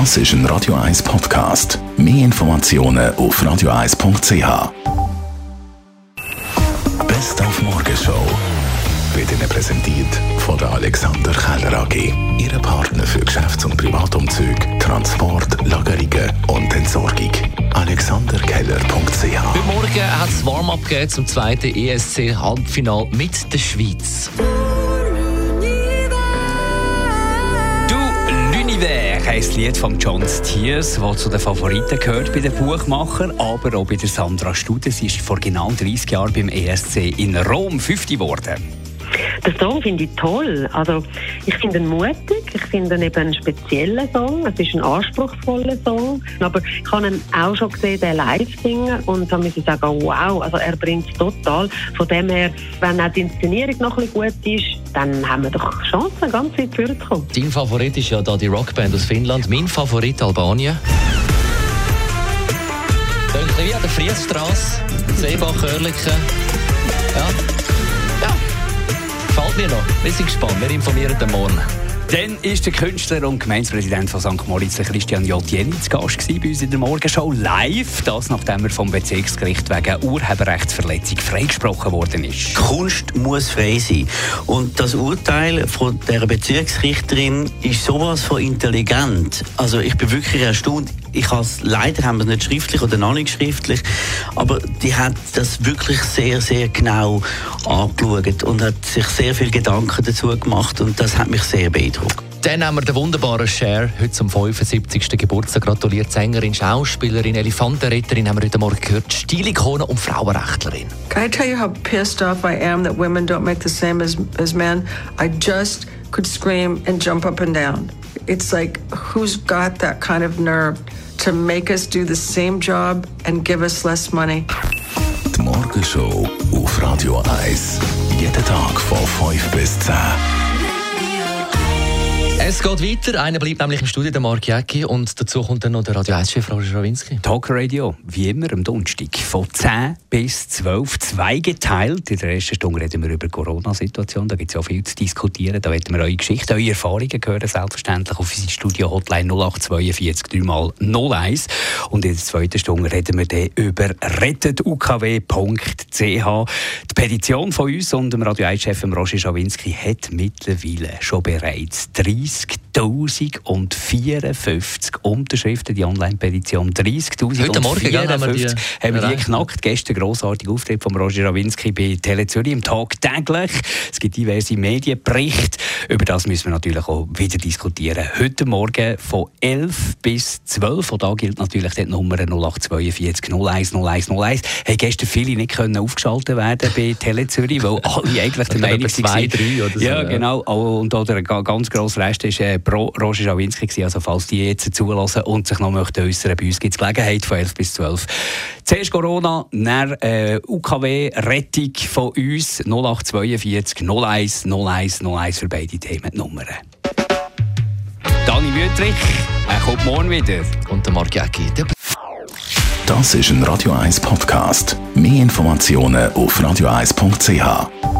Das ist ein Radio 1 Podcast. Mehr Informationen auf radio1.ch. Best auf Morgenshow wird Ihnen präsentiert von der Alexander Keller AG. Ihre Partner für Geschäfts- und Privatumzug, Transport, Lagerungen und Entsorgung. AlexanderKeller.ch Morgen hat es Warm-up zum zweiten ESC-Halbfinal mit der Schweiz. L'Univers heisst Lied von John Stiers, das zu den Favoriten gehört bei den Buchmachern, aber auch bei der Sandra Stude. Sie ist vor genau 30 Jahren beim ESC in Rom 50 geworden. Den Song finde ich toll. Also, ich finde ihn mutig, ich finde ihn eben einen speziellen Song. Es ist ein anspruchsvoller Song. Aber ich habe ihn auch schon gesehen, den live singen. Und da muss ich sagen, wow, also er bringt es total. Von dem her, wenn auch die Inszenierung noch ein bisschen gut ist, dann haben wir doch Chancen, ganz weit vorzukommen. Dein Favorit ist ja da die Rockband aus Finnland. Mein Favorit Albanien. Bisschen wie an der Friesstrasse, Seebach-Oerlikon. Ja. Mir noch. Wir sind gespannt. Wir informieren den morgen. Dann ist der Künstler und Gemeindepräsident von St. Moritz, Christian J. Jenny, zu Gast bei uns in der Morgenshow live. Das, nachdem er vom Bezirksgericht wegen Urheberrechtsverletzung freigesprochen worden ist. Kunst muss frei sein. Und das Urteil von der Bezirksrichterin ist sowas von intelligent. Also ich bin wirklich erstaunt. Ich has, leider haben wir es nicht schriftlich oder noch nicht schriftlich, aber die hat das wirklich sehr, sehr genau angeschaut und hat sich sehr viel Gedanken dazu gemacht und das hat mich sehr beeindruckt. Dann haben wir den wunderbaren Cher, heute zum 75. Geburtstag gratuliert. Sängerin, Schauspielerin, Elefantenretterin haben wir heute Morgen gehört, Stilikone und Frauenrechtlerin. Can I tell you how pissed off I am that women don't make the same as, as men? I just could scream and jump up and down. It's like, who's got that kind of nerve to make us do the same job and give us less money? Die Morgenshow auf Radio 1. Jeden Tag von 5 bis 10. Es geht weiter. Einer bleibt nämlich im Studio, der Mark Jäcki. Und dazu kommt dann noch der Radio 1-Chef Roger Schrawinski. Talk Radio, wie immer am Donnerstag, von 10 bis 12, zweigeteilt. In der ersten Stunde reden wir über die Corona-Situation. Da gibt es ja viel zu diskutieren. Da werden wir eure Geschichten, eure Erfahrungen hören, selbstverständlich auf unsere Studio-Hotline 0842 3x01. Und in der zweiten Stunde reden wir dann über rettetukw.ch. Die Petition von uns und dem Radio 1-Chef Roger Schawinski hat mittlerweile schon bereits frisk 30.054 Unterschriften, die Online-Petition. 30.054 Heute Morgen gell, haben wir die, haben wir die geknackt. Gestern grossartiger Auftritt von Roger Rawinski bei Tele Zürich im Tag täglich. Es gibt diverse Medienberichte. Über das müssen wir natürlich auch wieder diskutieren. Heute Morgen von 11 bis 12. Und da gilt natürlich die Nummer 0842 01 01 01. Haben gestern viele nicht können aufgeschaltet werden bei Tele Zürich, weil alle eigentlich der Meinung Etwa zwei, waren. drei oder so, Ja, ja. genau. Und oder ein ga- ganz grosser Rest ist äh, pro Roger Schawinski gewesen. Also falls die jetzt zulassen und sich noch möchten äußern, bei uns gibt es Gelegenheit von 11 bis 12. Zuerst Corona, dann äh, UKW-Rettung von uns 0842 01 01 01 für beide Themen die Nummern. Dani Wüttrich, er kommt morgen wieder. Und der Mark Jäcki. Das ist ein Radio 1 Podcast. Mehr Informationen auf radio1.ch.